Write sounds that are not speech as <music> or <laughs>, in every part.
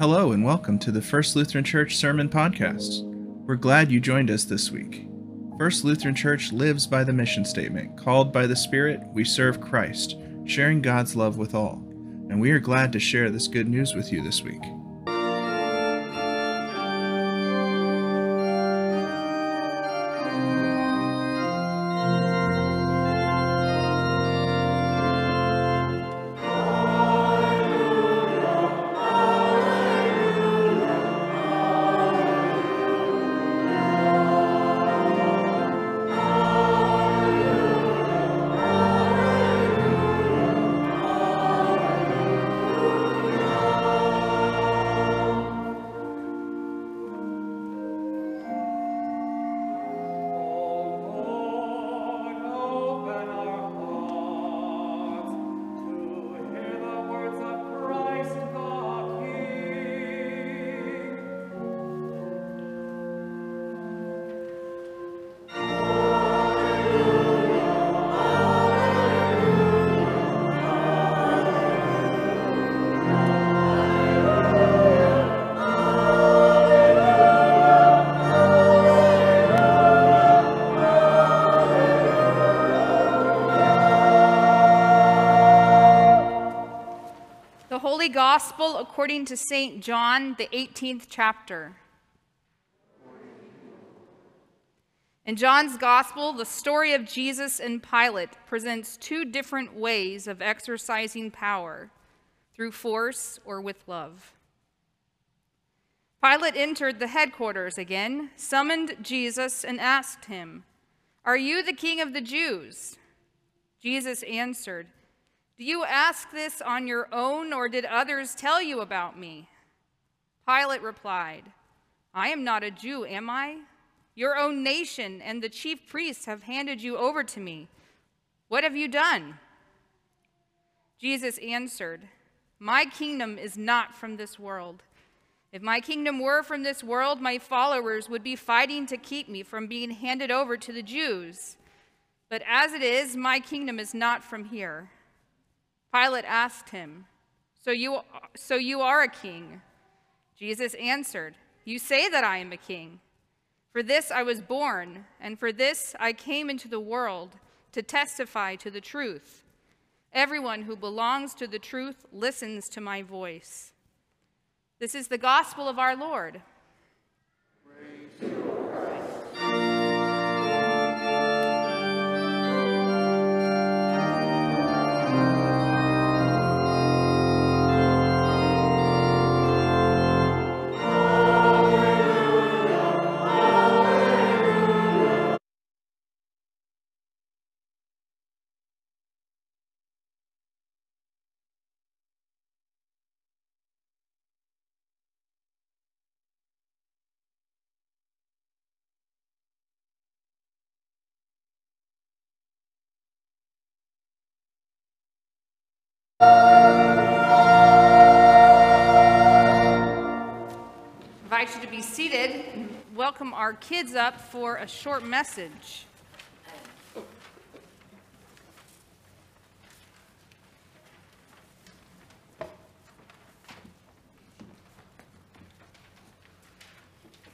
Hello, and welcome to the First Lutheran Church Sermon Podcast. We're glad you joined us this week. First Lutheran Church lives by the mission statement Called by the Spirit, we serve Christ, sharing God's love with all. And we are glad to share this good news with you this week. Gospel according to St. John, the 18th chapter. In John's Gospel, the story of Jesus and Pilate presents two different ways of exercising power through force or with love. Pilate entered the headquarters again, summoned Jesus, and asked him, Are you the king of the Jews? Jesus answered, do you ask this on your own, or did others tell you about me? Pilate replied, I am not a Jew, am I? Your own nation and the chief priests have handed you over to me. What have you done? Jesus answered, My kingdom is not from this world. If my kingdom were from this world, my followers would be fighting to keep me from being handed over to the Jews. But as it is, my kingdom is not from here. Pilate asked him, so you, so you are a king? Jesus answered, You say that I am a king. For this I was born, and for this I came into the world, to testify to the truth. Everyone who belongs to the truth listens to my voice. This is the gospel of our Lord. Invite you to be seated and welcome our kids up for a short message.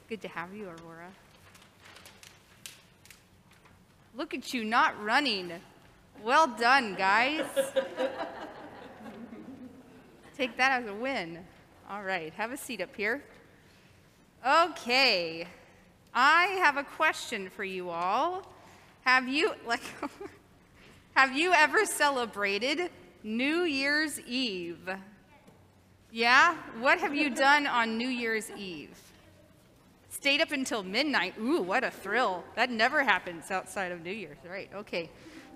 Good to have you, Aurora. Look at you not running. Well done, guys. <laughs> Take that as a win. All right, have a seat up here. Okay, I have a question for you all. Have you, <laughs> like, have you ever celebrated New Year's Eve? Yeah? What have you done on New Year's Eve? Stayed up until midnight. Ooh, what a thrill. That never happens outside of New Year's. Right, okay.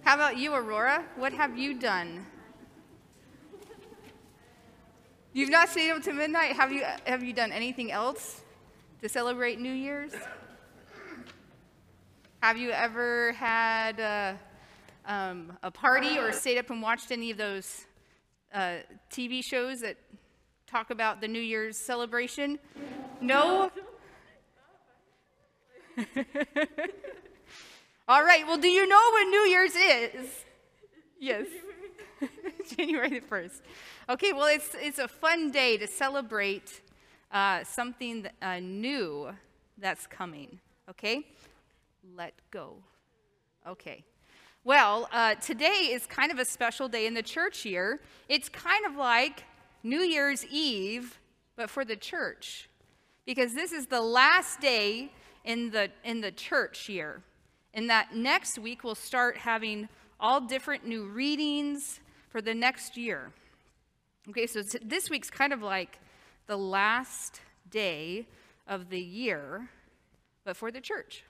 How about you, Aurora? What have you done? You've not stayed up to midnight? Have you, have you done anything else? to celebrate New Year's? Have you ever had a, um, a party or stayed up and watched any of those uh, TV shows that talk about the New Year's celebration? No? <laughs> All right, well, do you know when New Year's is? Yes. <laughs> January the 1st. Okay, well, it's, it's a fun day to celebrate uh, something uh, new that's coming. Okay? Let go. Okay. Well, uh, today is kind of a special day in the church year. It's kind of like New Year's Eve, but for the church, because this is the last day in the, in the church year. And that next week we'll start having all different new readings for the next year. Okay, so this week's kind of like the last day of the year, but for the church.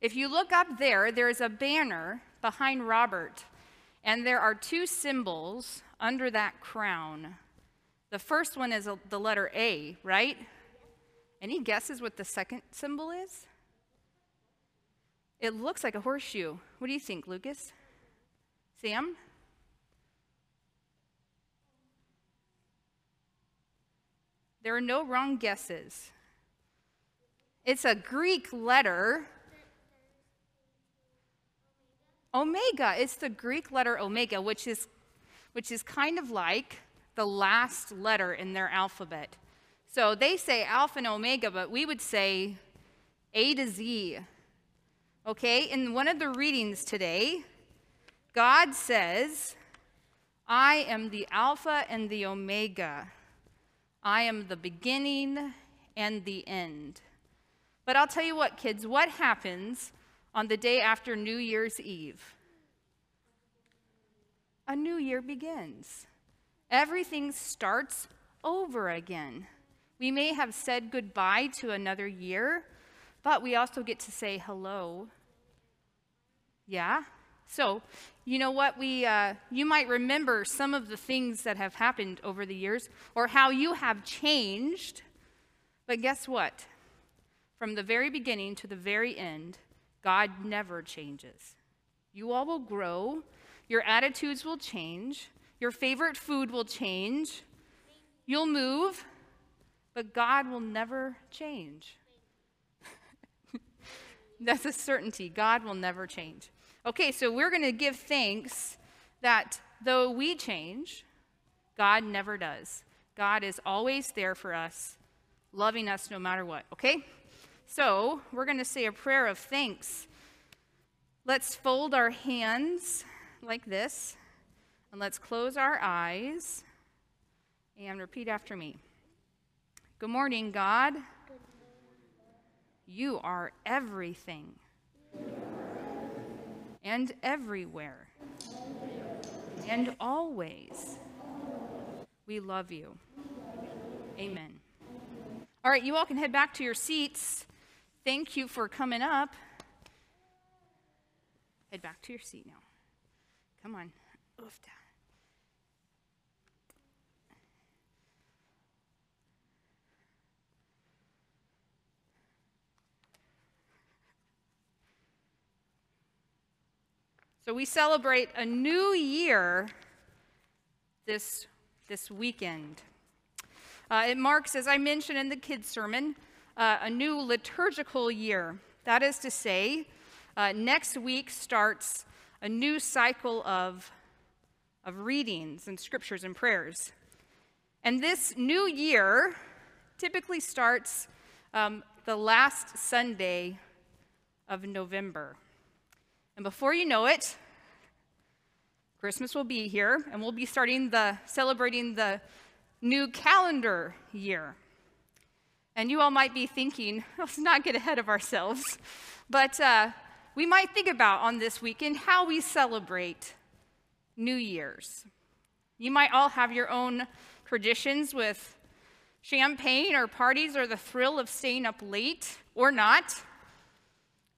If you look up there, there's a banner behind Robert, and there are two symbols under that crown. The first one is the letter A, right? Any guesses what the second symbol is? It looks like a horseshoe. What do you think, Lucas? Sam? There are no wrong guesses. It's a Greek letter. Omega. It's the Greek letter omega, which is, which is kind of like the last letter in their alphabet. So they say alpha and omega, but we would say A to Z. Okay, in one of the readings today, God says, I am the Alpha and the Omega. I am the beginning and the end. But I'll tell you what, kids, what happens on the day after New Year's Eve? A new year begins. Everything starts over again. We may have said goodbye to another year, but we also get to say hello. Yeah? So, you know what? We, uh, you might remember some of the things that have happened over the years or how you have changed. But guess what? From the very beginning to the very end, God never changes. You all will grow, your attitudes will change, your favorite food will change, you'll move, but God will never change. <laughs> That's a certainty. God will never change. Okay, so we're going to give thanks that though we change, God never does. God is always there for us, loving us no matter what, okay? So we're going to say a prayer of thanks. Let's fold our hands like this, and let's close our eyes and repeat after me. Good morning, God. You are everything and everywhere and always. We love you. Amen. All right, you all can head back to your seats. Thank you for coming up. Head back to your seat now. Come on. Oofta. So we celebrate a new year this, this weekend. Uh, it marks, as I mentioned in the kids' sermon, uh, a new liturgical year. That is to say, uh, next week starts a new cycle of, of readings and scriptures and prayers. And this new year typically starts um, the last Sunday of November. And before you know it, Christmas will be here, and we'll be starting the celebrating the new calendar year. And you all might be thinking, <laughs> let's not get ahead of ourselves, but uh, we might think about on this weekend how we celebrate New Year's. You might all have your own traditions with champagne or parties or the thrill of staying up late or not.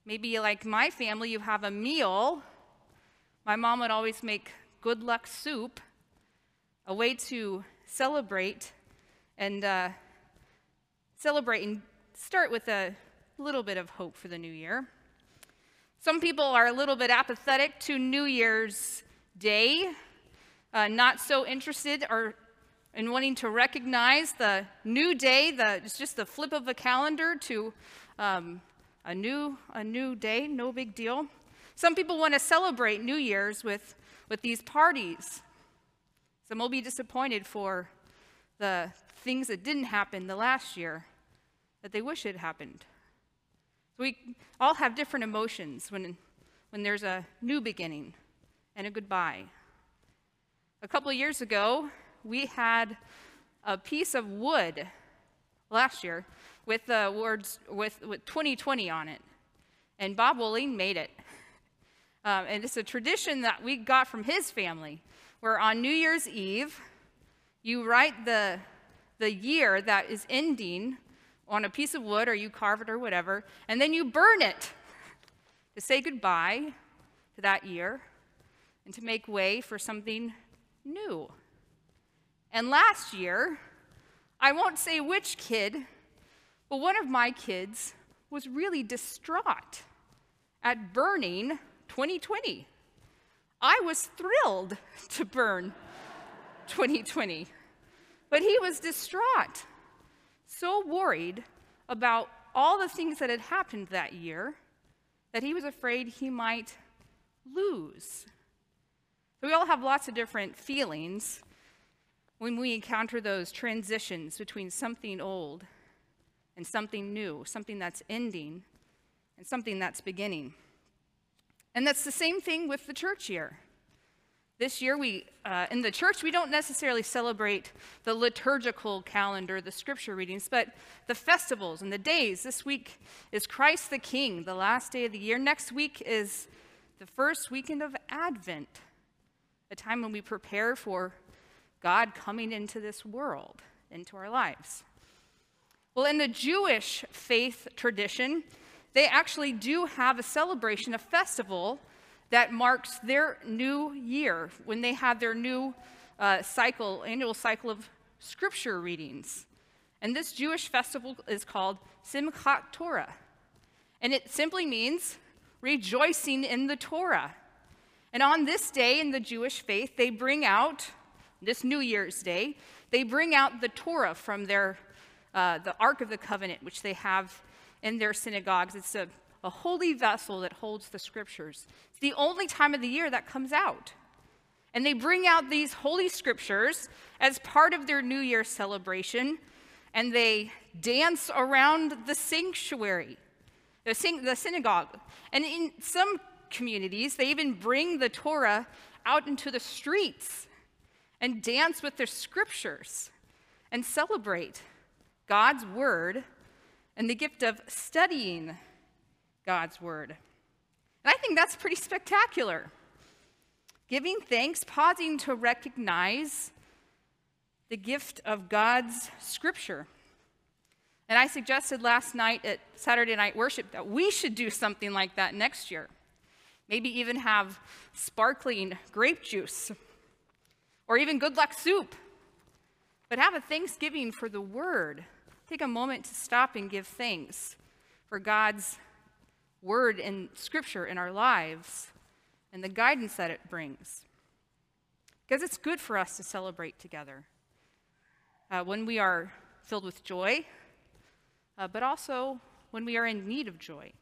Maybe, like my family, you have a meal. My mom would always make good luck soup, a way to celebrate and uh, celebrate and start with a little bit of hope for the new year. Some people are a little bit apathetic to New Year's Day, uh, not so interested or in wanting to recognize the new day, the, it's just the flip of a calendar to um, a new, a new day, no big deal. Some people want to celebrate New Year's with, with these parties. Some will be disappointed for the things that didn't happen the last year that they wish had happened. So we all have different emotions when, when there's a new beginning and a goodbye. A couple of years ago, we had a piece of wood last year with the words with, with 2020 on it. And Bob Willing made it. <laughs> Um, and it's a tradition that we got from his family, where on New Year's Eve, you write the, the year that is ending on a piece of wood or you carve it or whatever, and then you burn it <laughs> to say goodbye to that year and to make way for something new. And last year, I won't say which kid, but one of my kids was really distraught at burning 2020. I was thrilled <laughs> to burn 2020, but he was distraught, so worried about all the things that had happened that year that he was afraid he might lose. We all have lots of different feelings when we encounter those transitions between something old and something new, something that's ending and something that's beginning. And that's the same thing with the church year. This year, we, uh, in the church, we don't necessarily celebrate the liturgical calendar, the scripture readings, but the festivals and the days. This week is Christ the King, the last day of the year. Next week is the first weekend of Advent, a time when we prepare for God coming into this world, into our lives. Well, in the Jewish faith tradition, they actually do have a celebration, a festival that marks their new year when they have their new uh, cycle, annual cycle of scripture readings. And this Jewish festival is called Simchat Torah. And it simply means rejoicing in the Torah. And on this day in the Jewish faith, they bring out, this New Year's Day, they bring out the Torah from their, uh, the Ark of the Covenant, which they have in their synagogues. It's a a holy vessel that holds the scriptures. It's the only time of the year that comes out. And they bring out these holy scriptures as part of their New Year celebration, and they dance around the sanctuary, the, sing- the synagogue. And in some communities, they even bring the Torah out into the streets and dance with their scriptures and celebrate God's word and the gift of studying God's word. And I think that's pretty spectacular. Giving thanks, pausing to recognize the gift of God's scripture. And I suggested last night at Saturday Night Worship that we should do something like that next year. Maybe even have sparkling grape juice or even good luck soup. But have a Thanksgiving for the Word. Take a moment to stop and give thanks for God's word and scripture in our lives and the guidance that it brings. Because it's good for us to celebrate together uh, when we are filled with joy, uh, but also when we are in need of joy.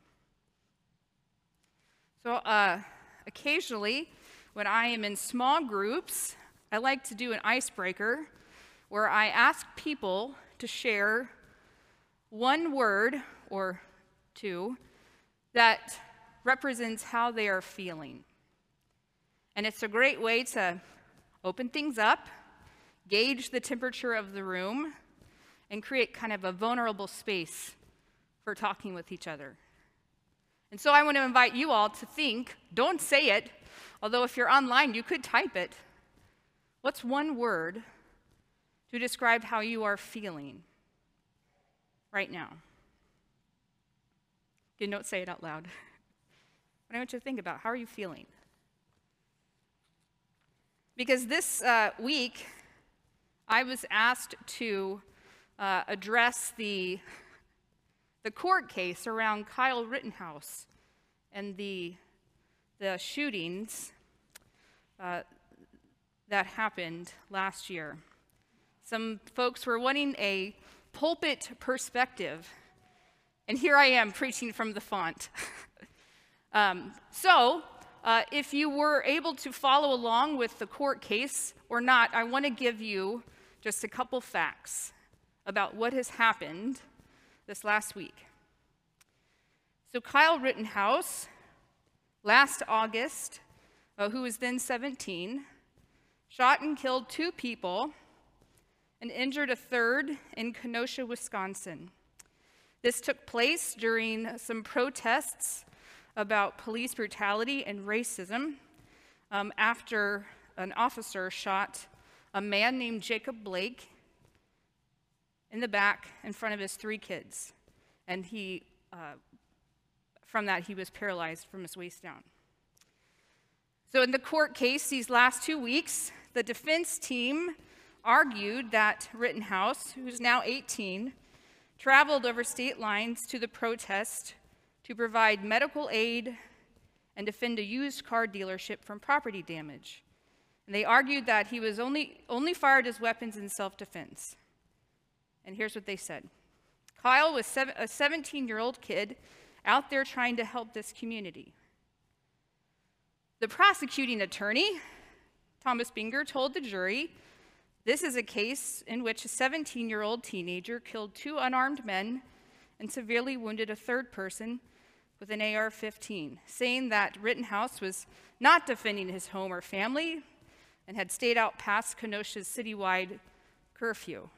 So, uh, occasionally, when I am in small groups, I like to do an icebreaker where I ask people to share one word or two that represents how they are feeling. And it's a great way to open things up, gauge the temperature of the room, and create kind of a vulnerable space for talking with each other. And so I want to invite you all to think, don't say it, although if you're online, you could type it. What's one word to describe how you are feeling right now? You don't say it out loud. <laughs> But I want you to think about how are you feeling? Because this uh, week, I was asked to uh, address the, the court case around Kyle Rittenhouse and the, the shootings uh, that happened last year. Some folks were wanting a pulpit perspective and here I am preaching from the font. <laughs> um, so, uh, if you were able to follow along with the court case or not, I want to give you just a couple facts about what has happened this last week. So, Kyle Rittenhouse, last August, uh, who was then 17, shot and killed two people and injured a third in Kenosha, Wisconsin. This took place during some protests about police brutality and racism um, after an officer shot a man named Jacob Blake in the back in front of his three kids. And he, uh, from that, he was paralyzed from his waist down. So, in the court case these last two weeks, the defense team argued that Rittenhouse, who's now 18, traveled over state lines to the protest to provide medical aid and defend a used car dealership from property damage. And they argued that he was only, only fired his weapons in self defense. And here's what they said Kyle was a 17 year old kid out there trying to help this community. The prosecuting attorney, Thomas Binger, told the jury this is a case in which a 17 year old teenager killed two unarmed men and severely wounded a third person with an AR 15, saying that Rittenhouse was not defending his home or family and had stayed out past Kenosha's citywide curfew.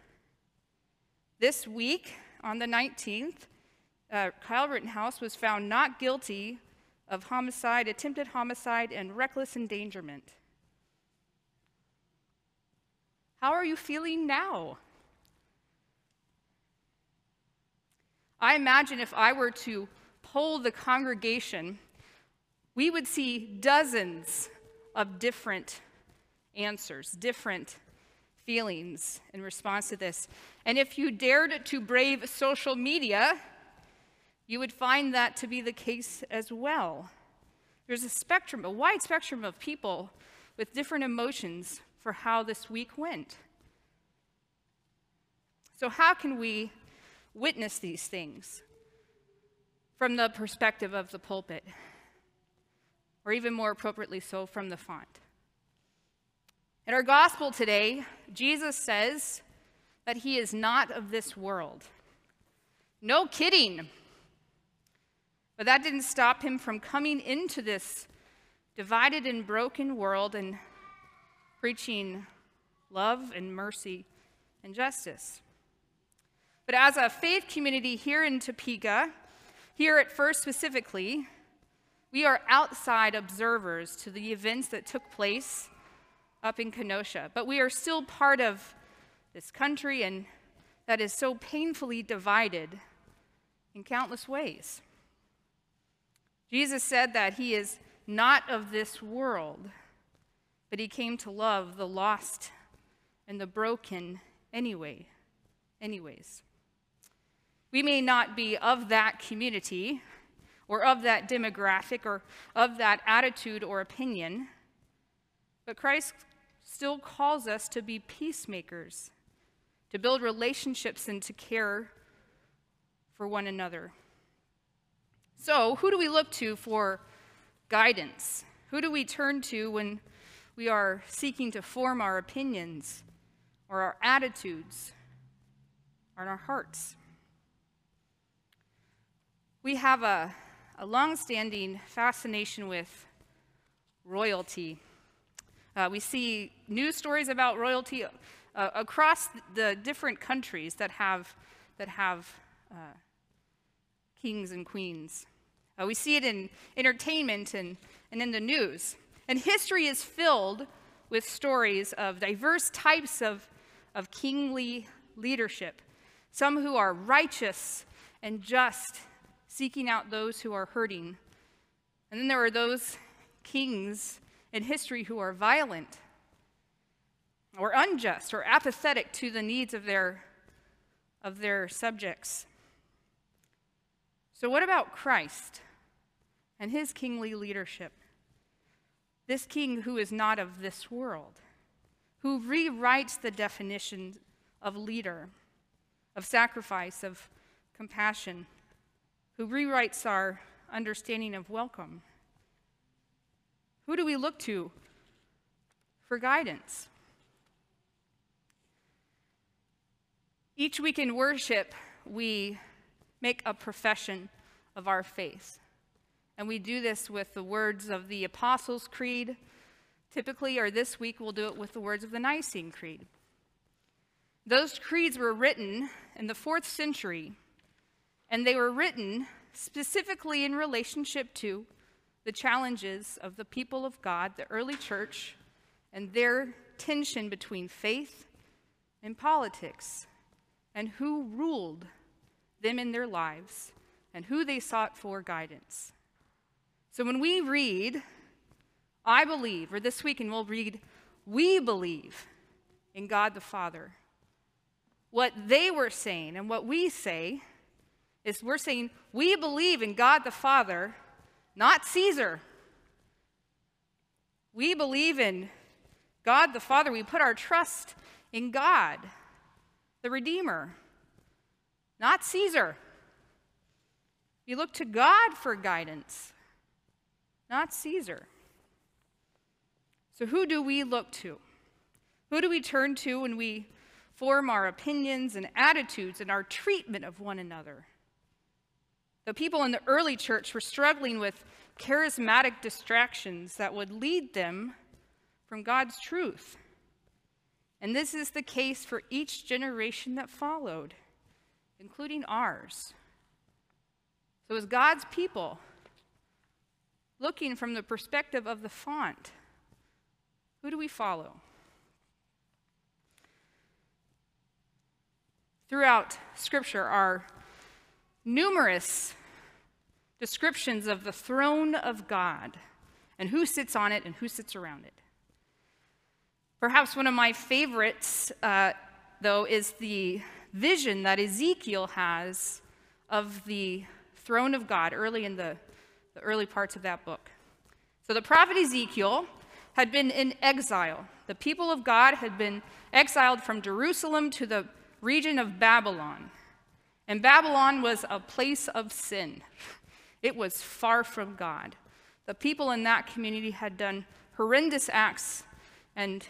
This week, on the 19th, uh, Kyle Rittenhouse was found not guilty of homicide, attempted homicide, and reckless endangerment. How are you feeling now? I imagine if I were to poll the congregation, we would see dozens of different answers, different feelings in response to this. And if you dared to brave social media, you would find that to be the case as well. There's a spectrum, a wide spectrum of people with different emotions for how this week went. So, how can we witness these things from the perspective of the pulpit? Or even more appropriately, so from the font? In our gospel today, Jesus says that he is not of this world. No kidding. But that didn't stop him from coming into this divided and broken world and preaching love and mercy and justice. But as a faith community here in Topeka, here at First specifically, we are outside observers to the events that took place up in Kenosha, but we are still part of this country and that is so painfully divided in countless ways. Jesus said that he is not of this world but he came to love the lost and the broken anyway, anyways. We may not be of that community or of that demographic or of that attitude or opinion, but Christ still calls us to be peacemakers, to build relationships and to care for one another. So, who do we look to for guidance? Who do we turn to when we are seeking to form our opinions or our attitudes or our hearts. We have a, a long-standing fascination with royalty. Uh, we see news stories about royalty uh, across the different countries that have, that have uh, kings and queens. Uh, we see it in entertainment and, and in the news. And history is filled with stories of diverse types of, of kingly leadership, some who are righteous and just, seeking out those who are hurting. And then there are those kings in history who are violent or unjust or apathetic to the needs of their, of their subjects. So, what about Christ and his kingly leadership? This king who is not of this world, who rewrites the definition of leader, of sacrifice, of compassion, who rewrites our understanding of welcome. Who do we look to for guidance? Each week in worship, we make a profession of our faith. And we do this with the words of the Apostles' Creed, typically, or this week we'll do it with the words of the Nicene Creed. Those creeds were written in the fourth century, and they were written specifically in relationship to the challenges of the people of God, the early church, and their tension between faith and politics, and who ruled them in their lives, and who they sought for guidance. So when we read, I believe, or this week, and we'll read, we believe in God the Father, what they were saying and what we say is we're saying we believe in God the Father, not Caesar. We believe in God the Father. We put our trust in God, the Redeemer, not Caesar. We look to God for guidance, not Caesar. So, who do we look to? Who do we turn to when we form our opinions and attitudes and our treatment of one another? The people in the early church were struggling with charismatic distractions that would lead them from God's truth. And this is the case for each generation that followed, including ours. So, as God's people, looking from the perspective of the font, who do we follow? Throughout Scripture are numerous descriptions of the throne of God and who sits on it and who sits around it. Perhaps one of my favorites, uh, though, is the vision that Ezekiel has of the throne of God early in the, the early parts of that book. So the prophet Ezekiel had been in exile. The people of God had been exiled from Jerusalem to the region of Babylon. And Babylon was a place of sin, it was far from God. The people in that community had done horrendous acts and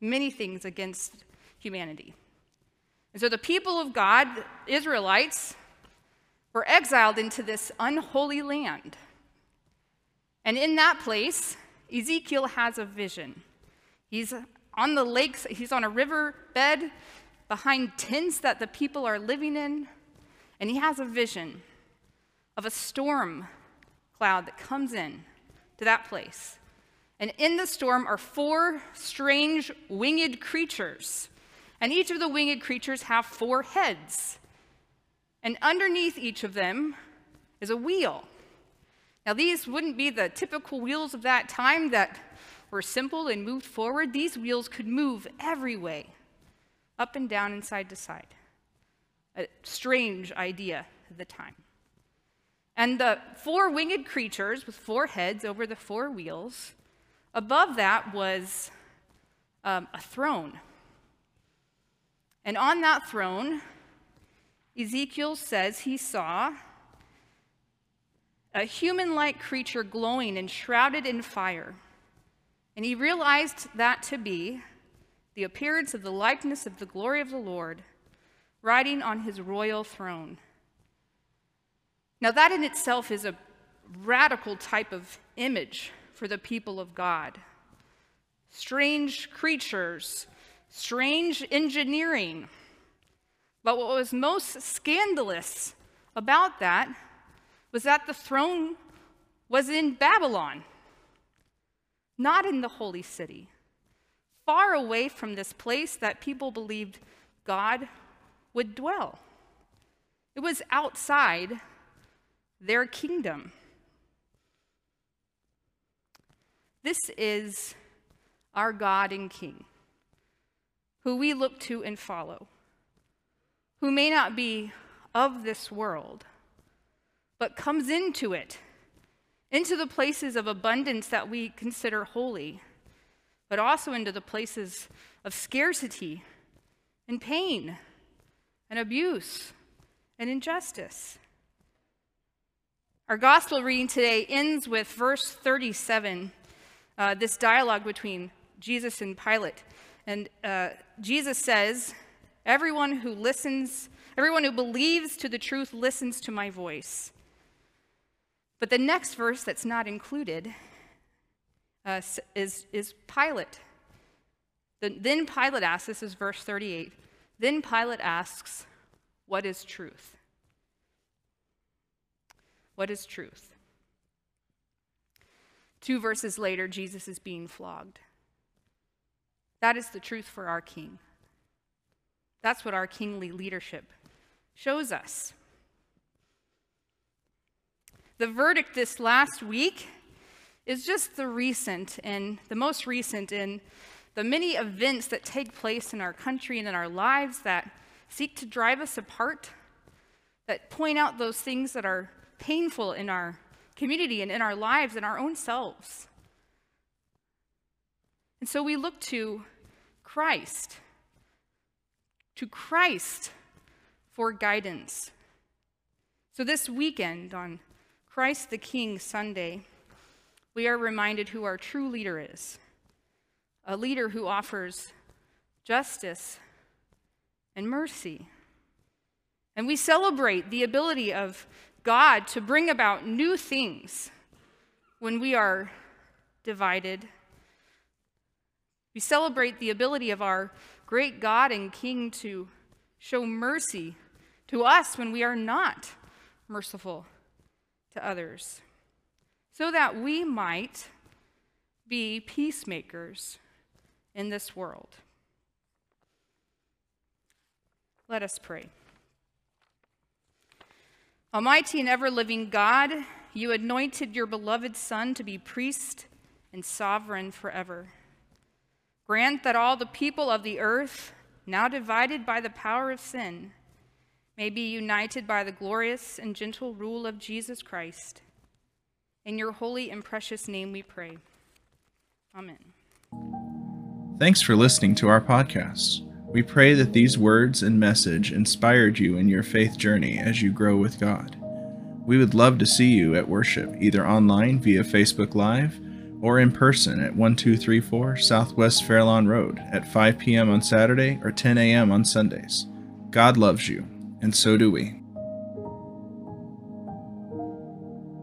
many things against humanity. And so the people of God, Israelites, were exiled into this unholy land. And in that place, Ezekiel has a vision. He's on the lakes, he's on a river bed behind tents that the people are living in, and he has a vision of a storm cloud that comes in to that place. And in the storm are four strange winged creatures. And each of the winged creatures have four heads. And underneath each of them is a wheel. Now, these wouldn't be the typical wheels of that time that were simple and moved forward. These wheels could move every way up and down and side to side. A strange idea at the time. And the four winged creatures with four heads over the four wheels, above that was um, a throne. And on that throne, Ezekiel says he saw a human like creature glowing and shrouded in fire. And he realized that to be the appearance of the likeness of the glory of the Lord, riding on his royal throne. Now, that in itself is a radical type of image for the people of God. Strange creatures, strange engineering. But what was most scandalous about that was that the throne was in Babylon, not in the holy city far away from this place that people believed God would dwell. It was outside their kingdom. This is our God and King, who we look to and follow, who may not be of this world, but comes into it, into the places of abundance that we consider holy but also into the places of scarcity and pain and abuse and injustice. Our gospel reading today ends with verse 37, uh, this dialogue between Jesus and Pilate. And uh, Jesus says, Everyone who listens, everyone who believes to the truth listens to my voice. But the next verse that's not included uh, is, is Pilate. The, then Pilate asks, this is verse 38. Then Pilate asks, What is truth? What is truth? Two verses later, Jesus is being flogged. That is the truth for our king. That's what our kingly leadership shows us. The verdict this last week is just the recent and the most recent in the many events that take place in our country and in our lives that seek to drive us apart, that point out those things that are painful in our community and in our lives and our own selves. And so we look to Christ, to Christ for guidance. So this weekend on Christ the King Sunday, we are reminded who our true leader is a leader who offers justice and mercy. And we celebrate the ability of God to bring about new things when we are divided. We celebrate the ability of our great God and King to show mercy to us when we are not merciful to others, so that we might be peacemakers in this world. Let us pray. Almighty and ever living God, you anointed your beloved Son to be priest and sovereign forever. Grant that all the people of the earth, now divided by the power of sin, may be united by the glorious and gentle rule of Jesus Christ. In your holy and precious name we pray. Amen. Thanks for listening to our podcast. We pray that these words and message inspired you in your faith journey as you grow with God. We would love to see you at worship, either online via Facebook Live or in person at 1234 Southwest Fairlawn Road at 5 p.m. on Saturday or 10 a.m. on Sundays. God loves you and so do we.